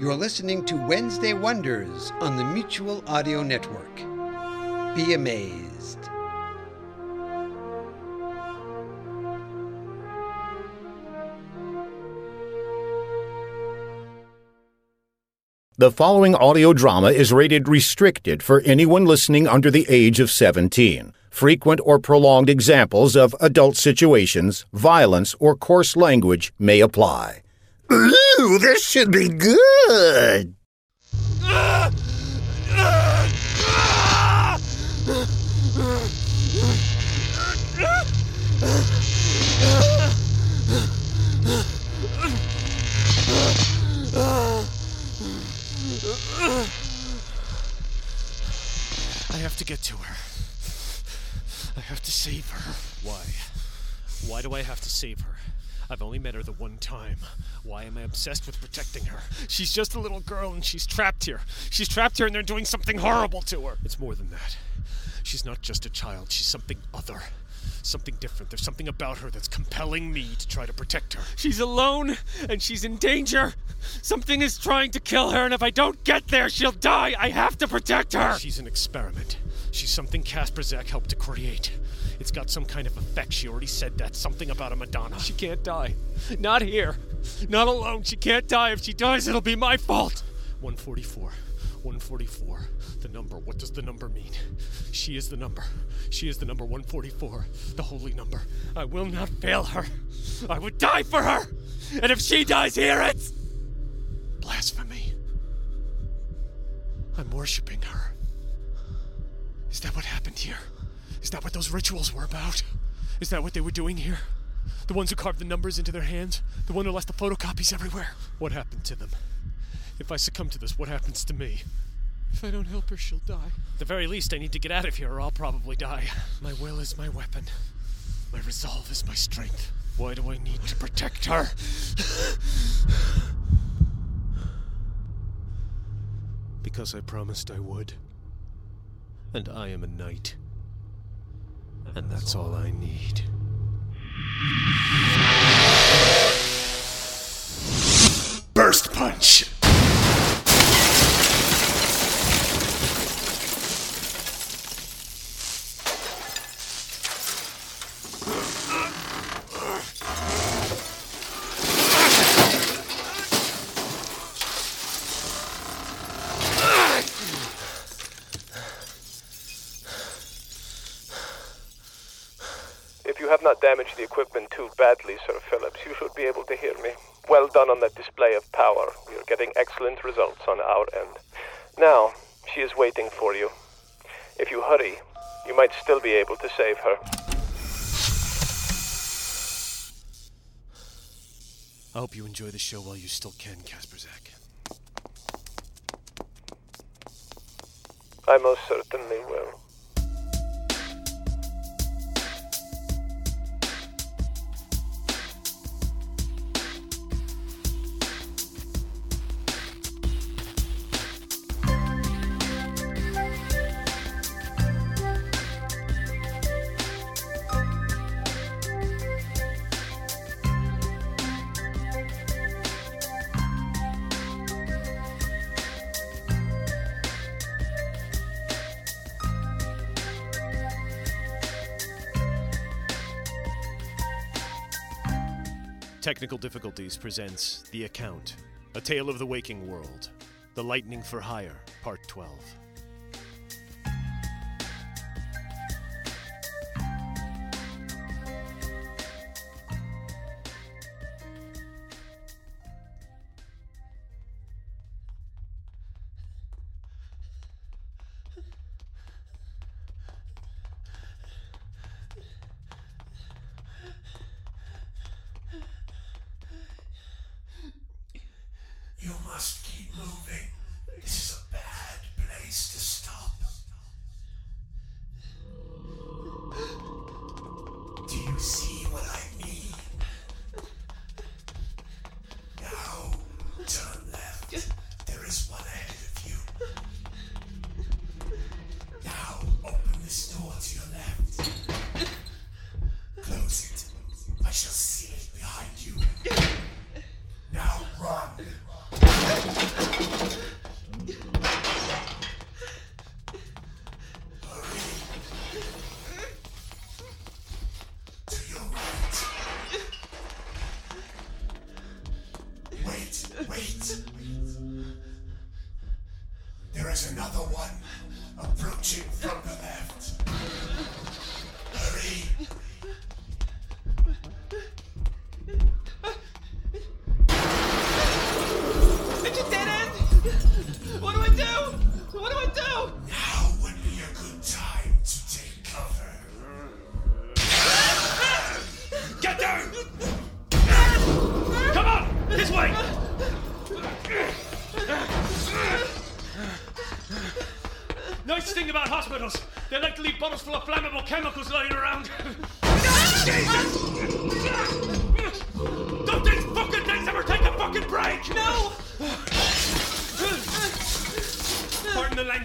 You're listening to Wednesday Wonders on the Mutual Audio Network. Be amazed. The following audio drama is rated restricted for anyone listening under the age of 17. Frequent or prolonged examples of adult situations, violence, or coarse language may apply. Ooh, this should be good! I have to get to her. I have to save her. Why? Why do I have to save her? I've only met her the one time. Why am I obsessed with protecting her? She's just a little girl and she's trapped here. She's trapped here and they're doing something horrible to her. It's more than that. She's not just a child, she's something other. Something different. There's something about her that's compelling me to try to protect her. She's alone and she's in danger. Something is trying to kill her, and if I don't get there, she'll die. I have to protect her. She's an experiment. She's something Kasperzak helped to create. It's got some kind of effect. She already said that. Something about a Madonna. She can't die. Not here. Not alone. She can't die. If she dies, it'll be my fault. 144. 144. The number. What does the number mean? She is the number. She is the number 144. The holy number. I will not fail her. I would die for her. And if she dies here, it's blasphemy. I'm worshipping her. Is that what happened here? Is that what those rituals were about? Is that what they were doing here? The ones who carved the numbers into their hands? The one who left the photocopies everywhere? What happened to them? If I succumb to this, what happens to me? If I don't help her, she'll die. At the very least, I need to get out of here or I'll probably die. My will is my weapon. My resolve is my strength. Why do I need to protect her? because I promised I would. And I am a knight. And that's all I need. Have not damaged the equipment too badly, Sir Phillips, you should be able to hear me. Well done on that display of power. We are getting excellent results on our end. Now, she is waiting for you. If you hurry, you might still be able to save her. I hope you enjoy the show while you still can, Kasperzak. I most certainly will. Technical Difficulties presents The Account, A Tale of the Waking World, The Lightning for Hire, Part 12. Approaching from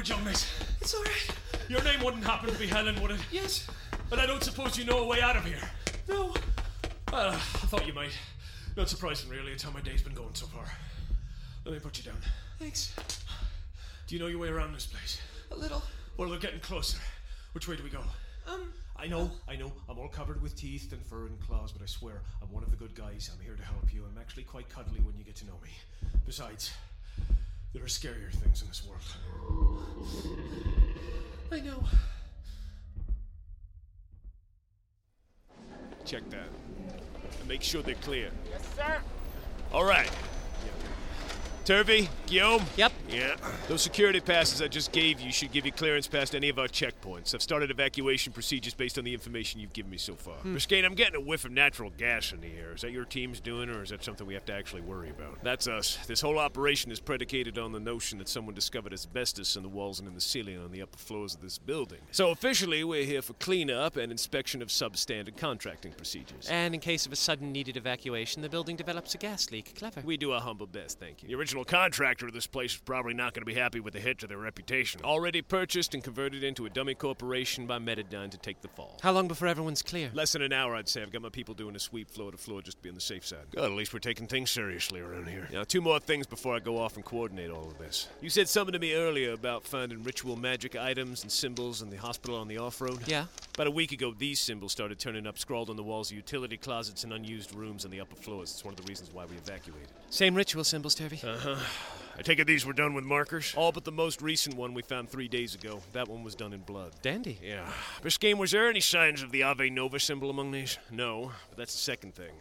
Language, young miss. It's alright. Your name wouldn't happen to be Helen, would it? Yes. And I don't suppose you know a way out of here. No. Well, I thought you might. Not surprising, really. It's how my day's been going so far. Let me put you down. Thanks. Do you know your way around this place? A little. Well, we're getting closer. Which way do we go? Um. I know, I know. I'm all covered with teeth and fur and claws, but I swear I'm one of the good guys. I'm here to help you. I'm actually quite cuddly when you get to know me. Besides, there are scarier things in this world. I know. Check that. And make sure they're clear. Yes, sir. All right. Turvey, Guillaume? Yep. Yeah. Those security passes I just gave you should give you clearance past any of our checkpoints. I've started evacuation procedures based on the information you've given me so far. Hmm. Biscayne, I'm getting a whiff of natural gas in the air. Is that your team's doing, or is that something we have to actually worry about? That's us. This whole operation is predicated on the notion that someone discovered asbestos in the walls and in the ceiling on the upper floors of this building. So officially, we're here for cleanup and inspection of substandard contracting procedures. And in case of a sudden needed evacuation, the building develops a gas leak. Clever. We do our humble best, thank you. The original contractor of this place is probably not going to be happy with the hit to their reputation. Already purchased and converted into a dummy corporation by Metadyne to take the fall. How long before everyone's clear? Less than an hour, I'd say. I've got my people doing a sweep floor to floor just to be on the safe side. Good, at least we're taking things seriously around here. Now, two more things before I go off and coordinate all of this. You said something to me earlier about finding ritual magic items and symbols in the hospital on the off-road. Yeah. About a week ago, these symbols started turning up scrawled on the walls of utility closets and unused rooms on the upper floors. It's one of the reasons why we evacuated. Same ritual symbols, Turvey. Uh huh. I take it these were done with markers? All but the most recent one we found three days ago. That one was done in blood. Dandy. Yeah. Biscayne, was there any signs of the Ave Nova symbol among these? No, but that's the second thing.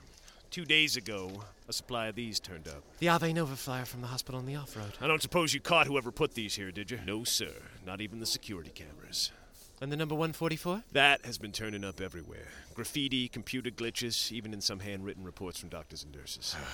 Two days ago, a supply of these turned up. The Ave Nova flyer from the hospital on the off-road. I don't suppose you caught whoever put these here, did you? No, sir. Not even the security cameras. And the number 144? That has been turning up everywhere. Graffiti, computer glitches, even in some handwritten reports from doctors and nurses.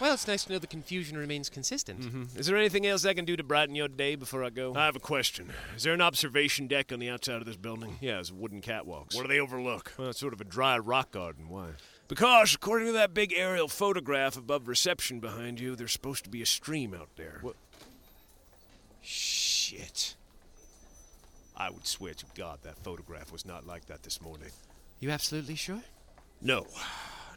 Well, it's nice to know the confusion remains consistent. Mm-hmm. Is there anything else I can do to brighten your day before I go? I have a question. Is there an observation deck on the outside of this building? Yeah, it's wooden catwalks. What do they overlook? Well, it's sort of a dry rock garden. Why? Because, according to that big aerial photograph above reception behind you, there's supposed to be a stream out there. What? Shit. I would swear to God that photograph was not like that this morning. You absolutely sure? No.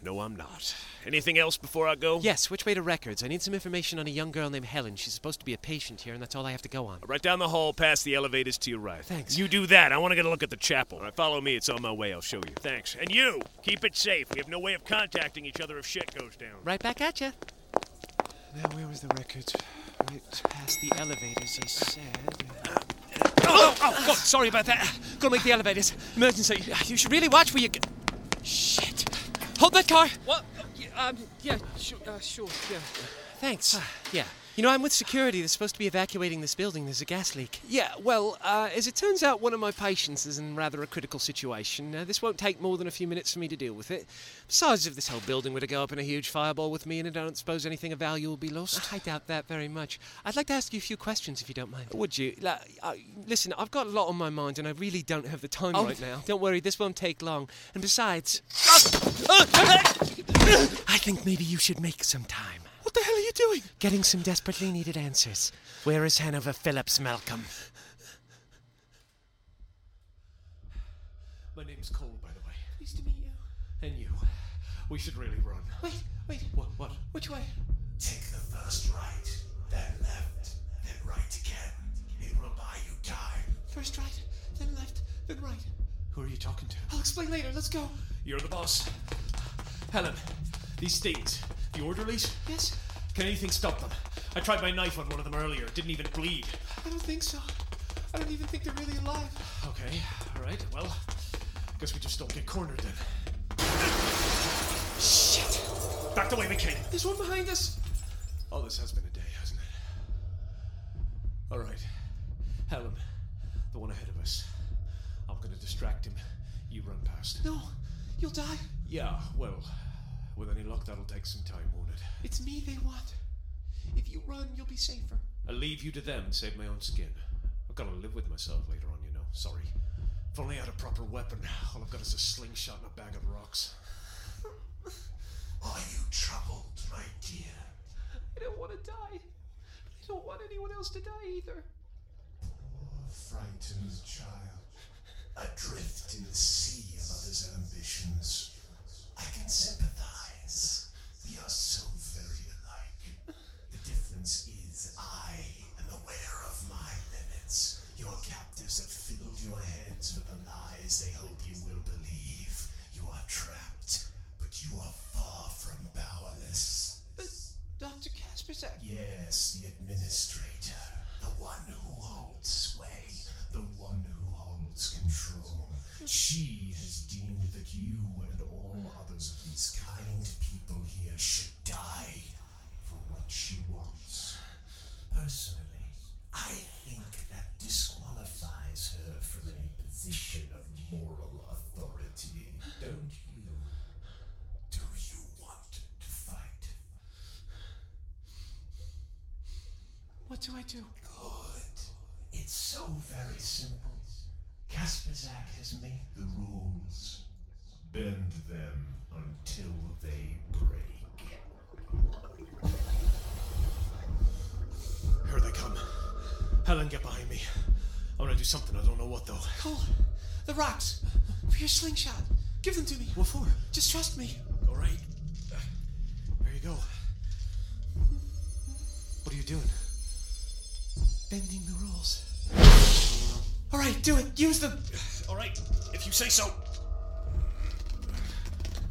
No, I'm not. Anything else before I go? Yes, which way to records? I need some information on a young girl named Helen. She's supposed to be a patient here, and that's all I have to go on. Right down the hall, past the elevators to your right. Thanks. You do that. I want to get a look at the chapel. All right, follow me. It's on my way. I'll show you. Thanks. And you, keep it safe. We have no way of contacting each other if shit goes down. Right back at you. Now, where was the records? Right past the elevators, he said. Oh, oh, God, sorry about that. Gotta make the elevators. Emergency. You should really watch where you. Shit. Hold that car. What? Yeah, um, yeah, sure, uh, sure, yeah. Thanks. yeah. You know, I'm with security. They're supposed to be evacuating this building. There's a gas leak. Yeah, well, uh, as it turns out, one of my patients is in rather a critical situation. Uh, this won't take more than a few minutes for me to deal with it. Besides, if this whole building were to go up in a huge fireball with me in it, I don't suppose anything of value will be lost. I doubt that very much. I'd like to ask you a few questions if you don't mind. Would you? Uh, listen, I've got a lot on my mind, and I really don't have the time Oh, right now. Don't worry, this won't take long. And besides, I think maybe you should make some time. What the hell are you doing? Getting some desperately needed answers. Where is Hanover Phillips Malcolm? My name's Cole, by the way. Pleased to meet you. And you. We should really run. Wait, wait. What? What? Which way? Take the first right, then left, then right again. It will buy you time. First right, then left, then right. Who are you talking to? I'll explain later. Let's go. You're the boss. Helen, these things, the orderlies, Yes? Can anything stop them? I tried my knife on one of them earlier. It didn't even bleed. I don't think so. I don't even think they're really alive. Okay, alright, well, guess we just don't get cornered then. Shit! Back the way we came. There's one behind us. Oh, this has been a day, hasn't it? Alright. Helen, the one ahead of us. I'm gonna distract him. You run past. No, you'll die. Yeah, well, with any luck, that'll take some time, won't it? It's me they want. If you run, you'll be safer. I'll leave you to them and save my own skin. I've got to live with myself later on, you know. Sorry. If only I had a proper weapon. All I've got is a slingshot and a bag of rocks. Are you troubled, my dear? I don't want to die. But I don't want anyone else to die either. Poor frightened child, adrift in the sea of others' ambitions. I can sympathize. We are so very alike. The difference is I am aware of my limits. Your captors have filled your heads with the lies they hope you will believe. You are trapped, but you are far from powerless. But Dr. Kasperzak. Yes, the administrator, the one who holds sway, the one who holds control. She has deemed that you and all others of these kind people here should die for what she wants. Personally, I think that disqualifies her from any position of moral authority, don't you? Do you want to fight? What do I do? Good. It's so very simple. Kasperzak has made the rules. Bend them until they break. Here they come. Helen, get behind me. I want to do something. I don't know what, though. Cole, the rocks. For your slingshot. Give them to me. What for? Just trust me. All right. There you go. What are you doing? Bending the rules. All right, do it. Use them. All right, if you say so.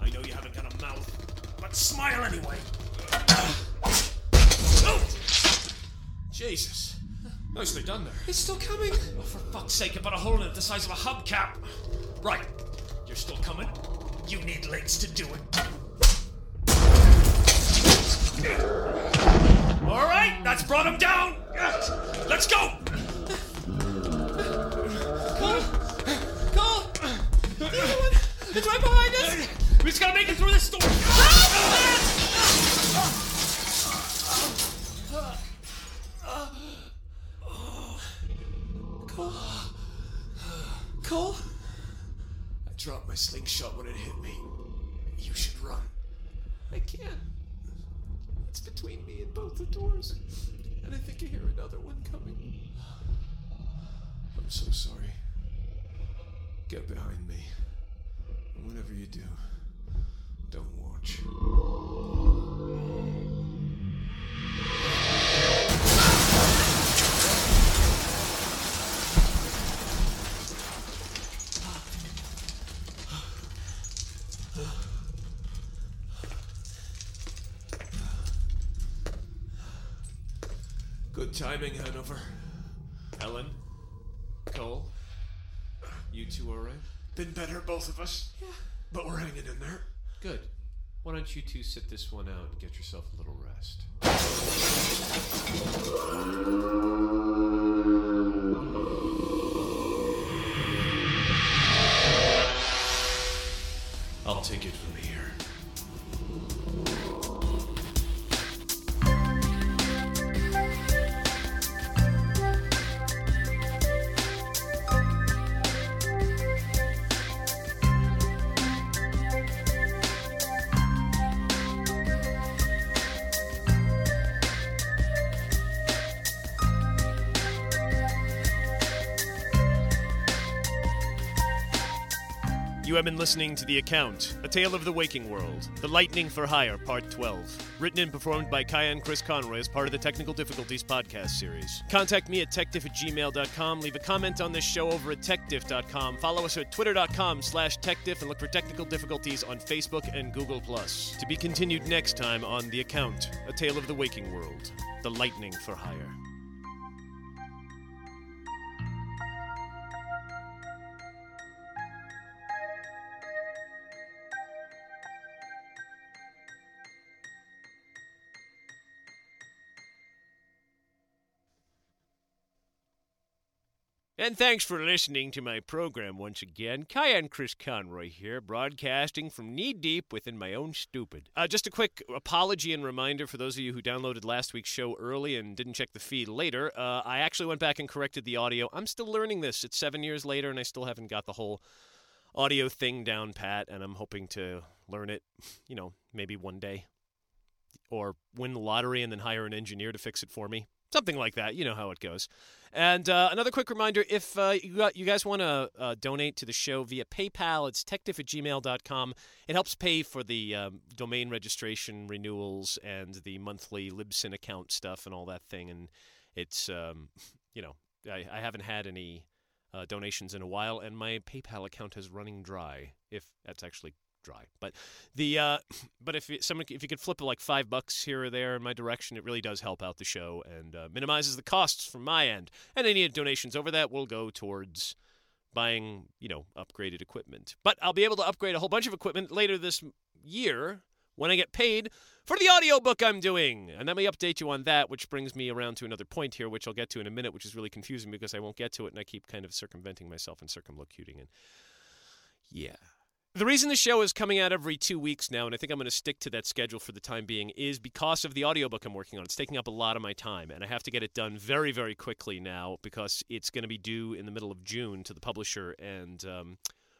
I know you haven't got a mouth, but smile anyway. Oh! Jesus. Nicely done there. It's still coming. Oh, for fuck's sake, about a hole in it the size of a hubcap. Right, you're still coming? You need legs to do it. All right, that's brought him down. Let's go. Cole! Cole! The other one! It's right behind us! We just gotta make it through this door. Cole? Cole? I dropped my slingshot when it hit me. You should run. I can't. It's between me and both the doors. Another one coming. I'm so sorry. Get behind me. Whatever you do, timing, Hanover. Helen, Cole, you two all right? Been better, both of us. Yeah. But we're hanging in there. Good. Why don't you two sit this one out and get yourself a little rest? You have been listening to The Account, A Tale of the Waking World, The Lightning for Hire, Part 12. Written and performed by Kaya and Chris Conroy as part of the Technical Difficulties podcast series. Contact me at techdiff at gmail.com. Leave a comment on this show over at techdiff.com. Follow us at twitter.com slash techdiff and look for Technical Difficulties on Facebook and Google+. To be continued next time on The Account, A Tale of the Waking World, The Lightning for Hire. And thanks for listening to my program once again. Kaya and Chris Conroy here, broadcasting from knee deep within my own stupid. Uh, just a quick apology and reminder for those of you who downloaded last week's show early and didn't check the feed later. Uh, I actually went back and corrected the audio. I'm still learning this. It's seven years later, and I still haven't got the whole audio thing down pat, and I'm hoping to learn it, you know, maybe one day. Or win the lottery and then hire an engineer to fix it for me. Something like that. You know how it goes. And uh, another quick reminder if uh, you, got, you guys want to uh, donate to the show via PayPal, it's techdiff at gmail.com. It helps pay for the um, domain registration renewals and the monthly Libsyn account stuff and all that thing. And it's, um, you know, I, I, haven't had any uh, donations in a while, and my PayPal account is running dry, if that's actually dry. But the uh, but if someone if you could flip like five bucks here or there in my direction, it really does help out the show and uh, minimizes the costs from my end. And any donations over that will go towards buying you know upgraded equipment. But I'll be able to upgrade a whole bunch of equipment later this year when I get paid for the audiobook I'm doing. And let me update you on that, which brings me around to another point here, which I'll get to in a minute, which is really confusing because I won't get to it and I keep kind of circumventing myself and circumlocuting. And yeah. The reason the show is coming out every two weeks now, and I think I'm going to stick to that schedule for the time being, is because of the audiobook I'm working on. It's taking up a lot of my time, and I have to get it done very, very quickly now because it's going to be due in the middle of June to the publisher, and um,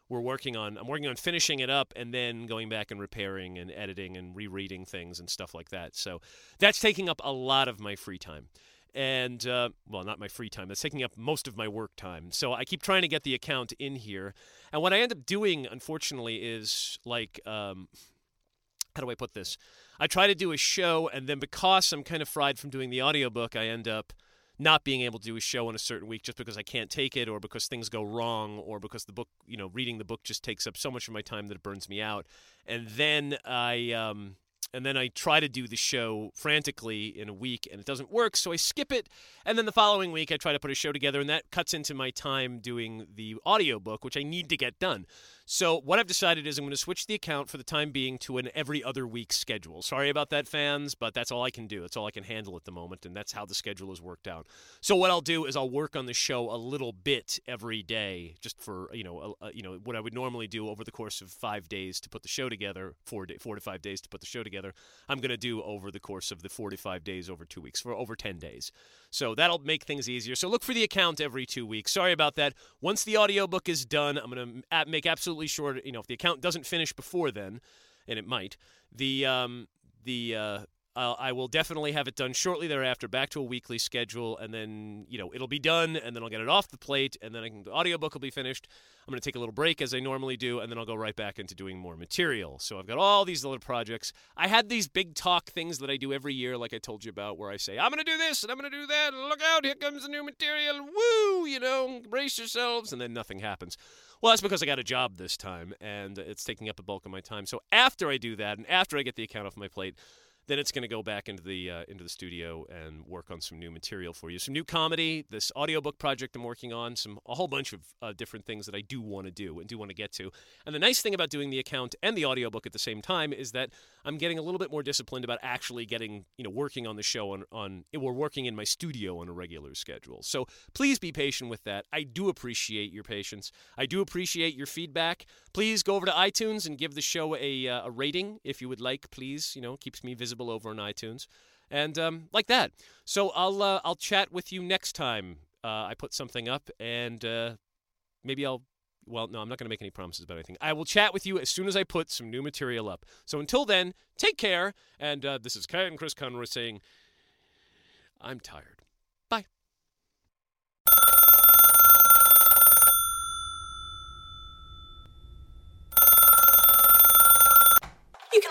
we're working on. I'm working on finishing it up and then going back and repairing and editing and rereading things and stuff like that. So that's taking up a lot of my free time and uh, well, not my free time. That's taking up most of my work time. So I keep trying to get the account in here, and what I end up doing, unfortunately, is like, um, how do I put this? I try to do a show, and then because I'm kind of fried from doing the audiobook, I end up not being able to do a show in a certain week just because I can't take it, or because things go wrong, or because the book, you know, reading the book just takes up so much of my time that it burns me out, and then I. Um, and then I try to do the show frantically in a week and it doesn't work, so I skip it. And then the following week I try to put a show together and that cuts into my time doing the audiobook, which I need to get done. So what I've decided is I'm going to switch the account for the time being to an every other week schedule. Sorry about that, fans, but that's all I can do. That's all I can handle at the moment, and that's how the schedule is worked out. So what I'll do is I'll work on the show a little bit every day, just for you know, you know what I would normally do over the course of five days to put the show together, four day, four to five days to put the show together. I'm going to do over the course of the 45 days over two weeks for over 10 days. So that'll make things easier. So look for the account every two weeks. Sorry about that. Once the audiobook is done, I'm going to make absolutely sure, you know, if the account doesn't finish before then, and it might, the um, the uh, I will definitely have it done shortly thereafter, back to a weekly schedule, and then you know it'll be done, and then I'll get it off the plate, and then I can, the audiobook will be finished. I'm going to take a little break as I normally do, and then I'll go right back into doing more material. So I've got all these little projects. I had these big talk things that I do every year, like I told you about, where I say I'm going to do this and I'm going to do that. Look out, here comes the new material. Woo! You know, brace yourselves, and then nothing happens. Well, that's because I got a job this time, and it's taking up a bulk of my time. So after I do that, and after I get the account off my plate then it's going to go back into the uh, into the studio and work on some new material for you, some new comedy, this audiobook project I'm working on, some a whole bunch of uh, different things that I do want to do and do want to get to. And the nice thing about doing the account and the audiobook at the same time is that I'm getting a little bit more disciplined about actually getting you know working on the show on on we're working in my studio on a regular schedule. So please be patient with that. I do appreciate your patience. I do appreciate your feedback. Please go over to iTunes and give the show a, uh, a rating if you would like. Please, you know, keeps me visible visible over on iTunes, and um, like that. So I'll uh, I'll chat with you next time uh, I put something up, and uh, maybe I'll. Well, no, I'm not going to make any promises about anything. I will chat with you as soon as I put some new material up. So until then, take care. And uh, this is Kaya and Chris Conroy saying, I'm tired. Bye. can